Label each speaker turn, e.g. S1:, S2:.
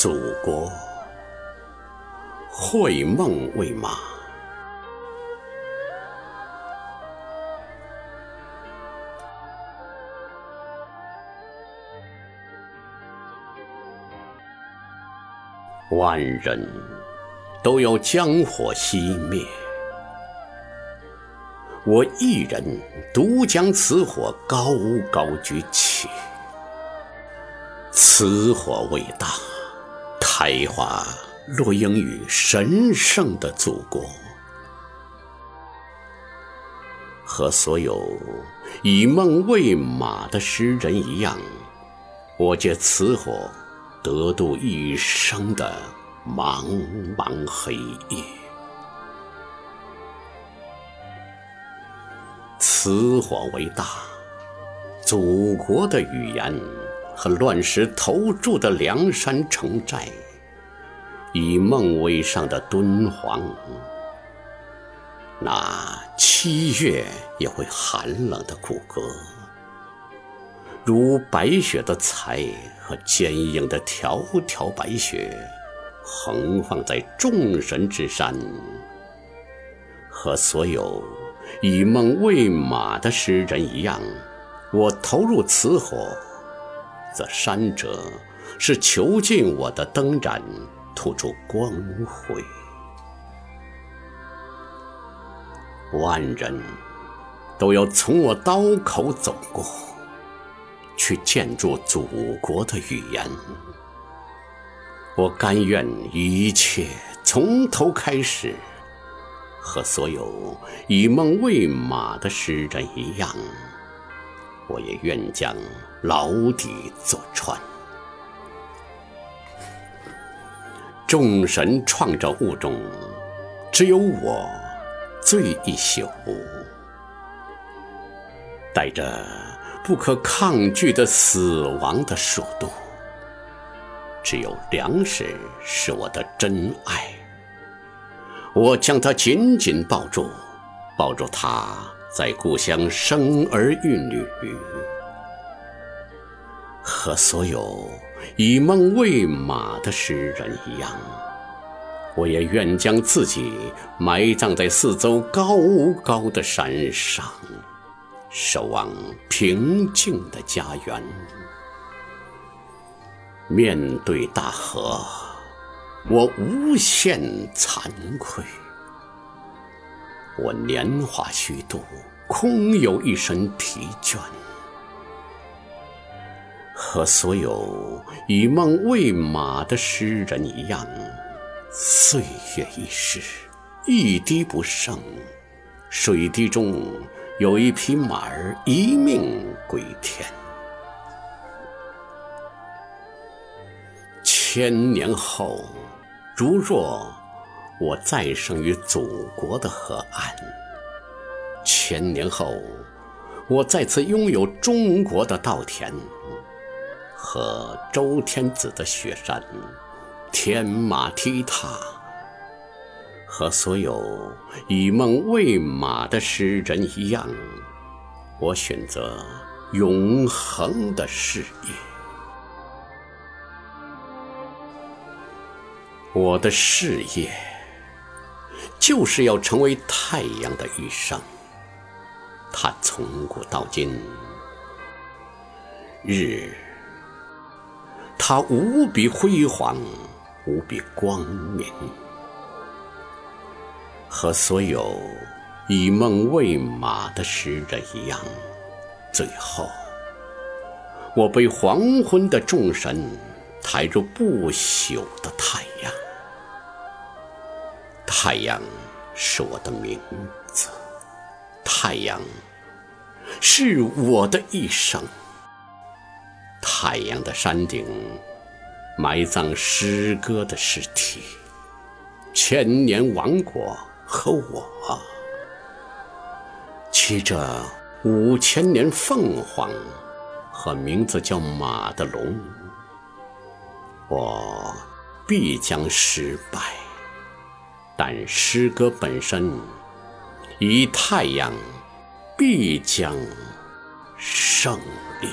S1: 祖国，绘梦为马。万人都要将火熄灭，我一人独将此火高高举起。此火未大，开花落英于神圣的祖国。和所有以梦为马的诗人一样，我借此火得度一生的茫茫黑夜。此火为大，祖国的语言。和乱石投筑的梁山城寨，以梦为上的敦煌，那七月也会寒冷的骨骼，如白雪的彩和坚硬的条条白雪，横放在众神之山，和所有以梦为马的诗人一样，我投入此火。则山者是囚禁我的灯盏，吐出光辉。万人都要从我刀口走过，去建筑祖国的语言。我甘愿一切从头开始，和所有以梦为马的诗人一样。我也愿将牢底坐穿。众神创造物中，只有我最一宿，带着不可抗拒的死亡的速度。只有粮食是我的真爱，我将它紧紧抱住，抱住它。在故乡生儿育女，和所有以梦为马的诗人一样，我也愿将自己埋葬在四周高高的山上，守望平静的家园。面对大河，我无限惭愧。我年华虚度，空有一身疲倦，和所有以梦为马的诗人一样，岁月易逝，一滴不剩。水滴中有一匹马儿一命归天。千年后，如若。我再生于祖国的河岸，千年后，我再次拥有中国的稻田和周天子的雪山，天马踢踏。和所有以梦为马的诗人一样，我选择永恒的事业。我的事业。就是要成为太阳的余生。它从古到今，日，它无比辉煌，无比光明。和所有以梦为马的诗人一样，最后，我被黄昏的众神抬入不朽的太阳。太阳是我的名字，太阳是我的一生。太阳的山顶埋葬诗歌的尸体，千年王国和我，骑着五千年凤凰和名字叫马的龙，我必将失败。但诗歌本身，以太阳必将胜利。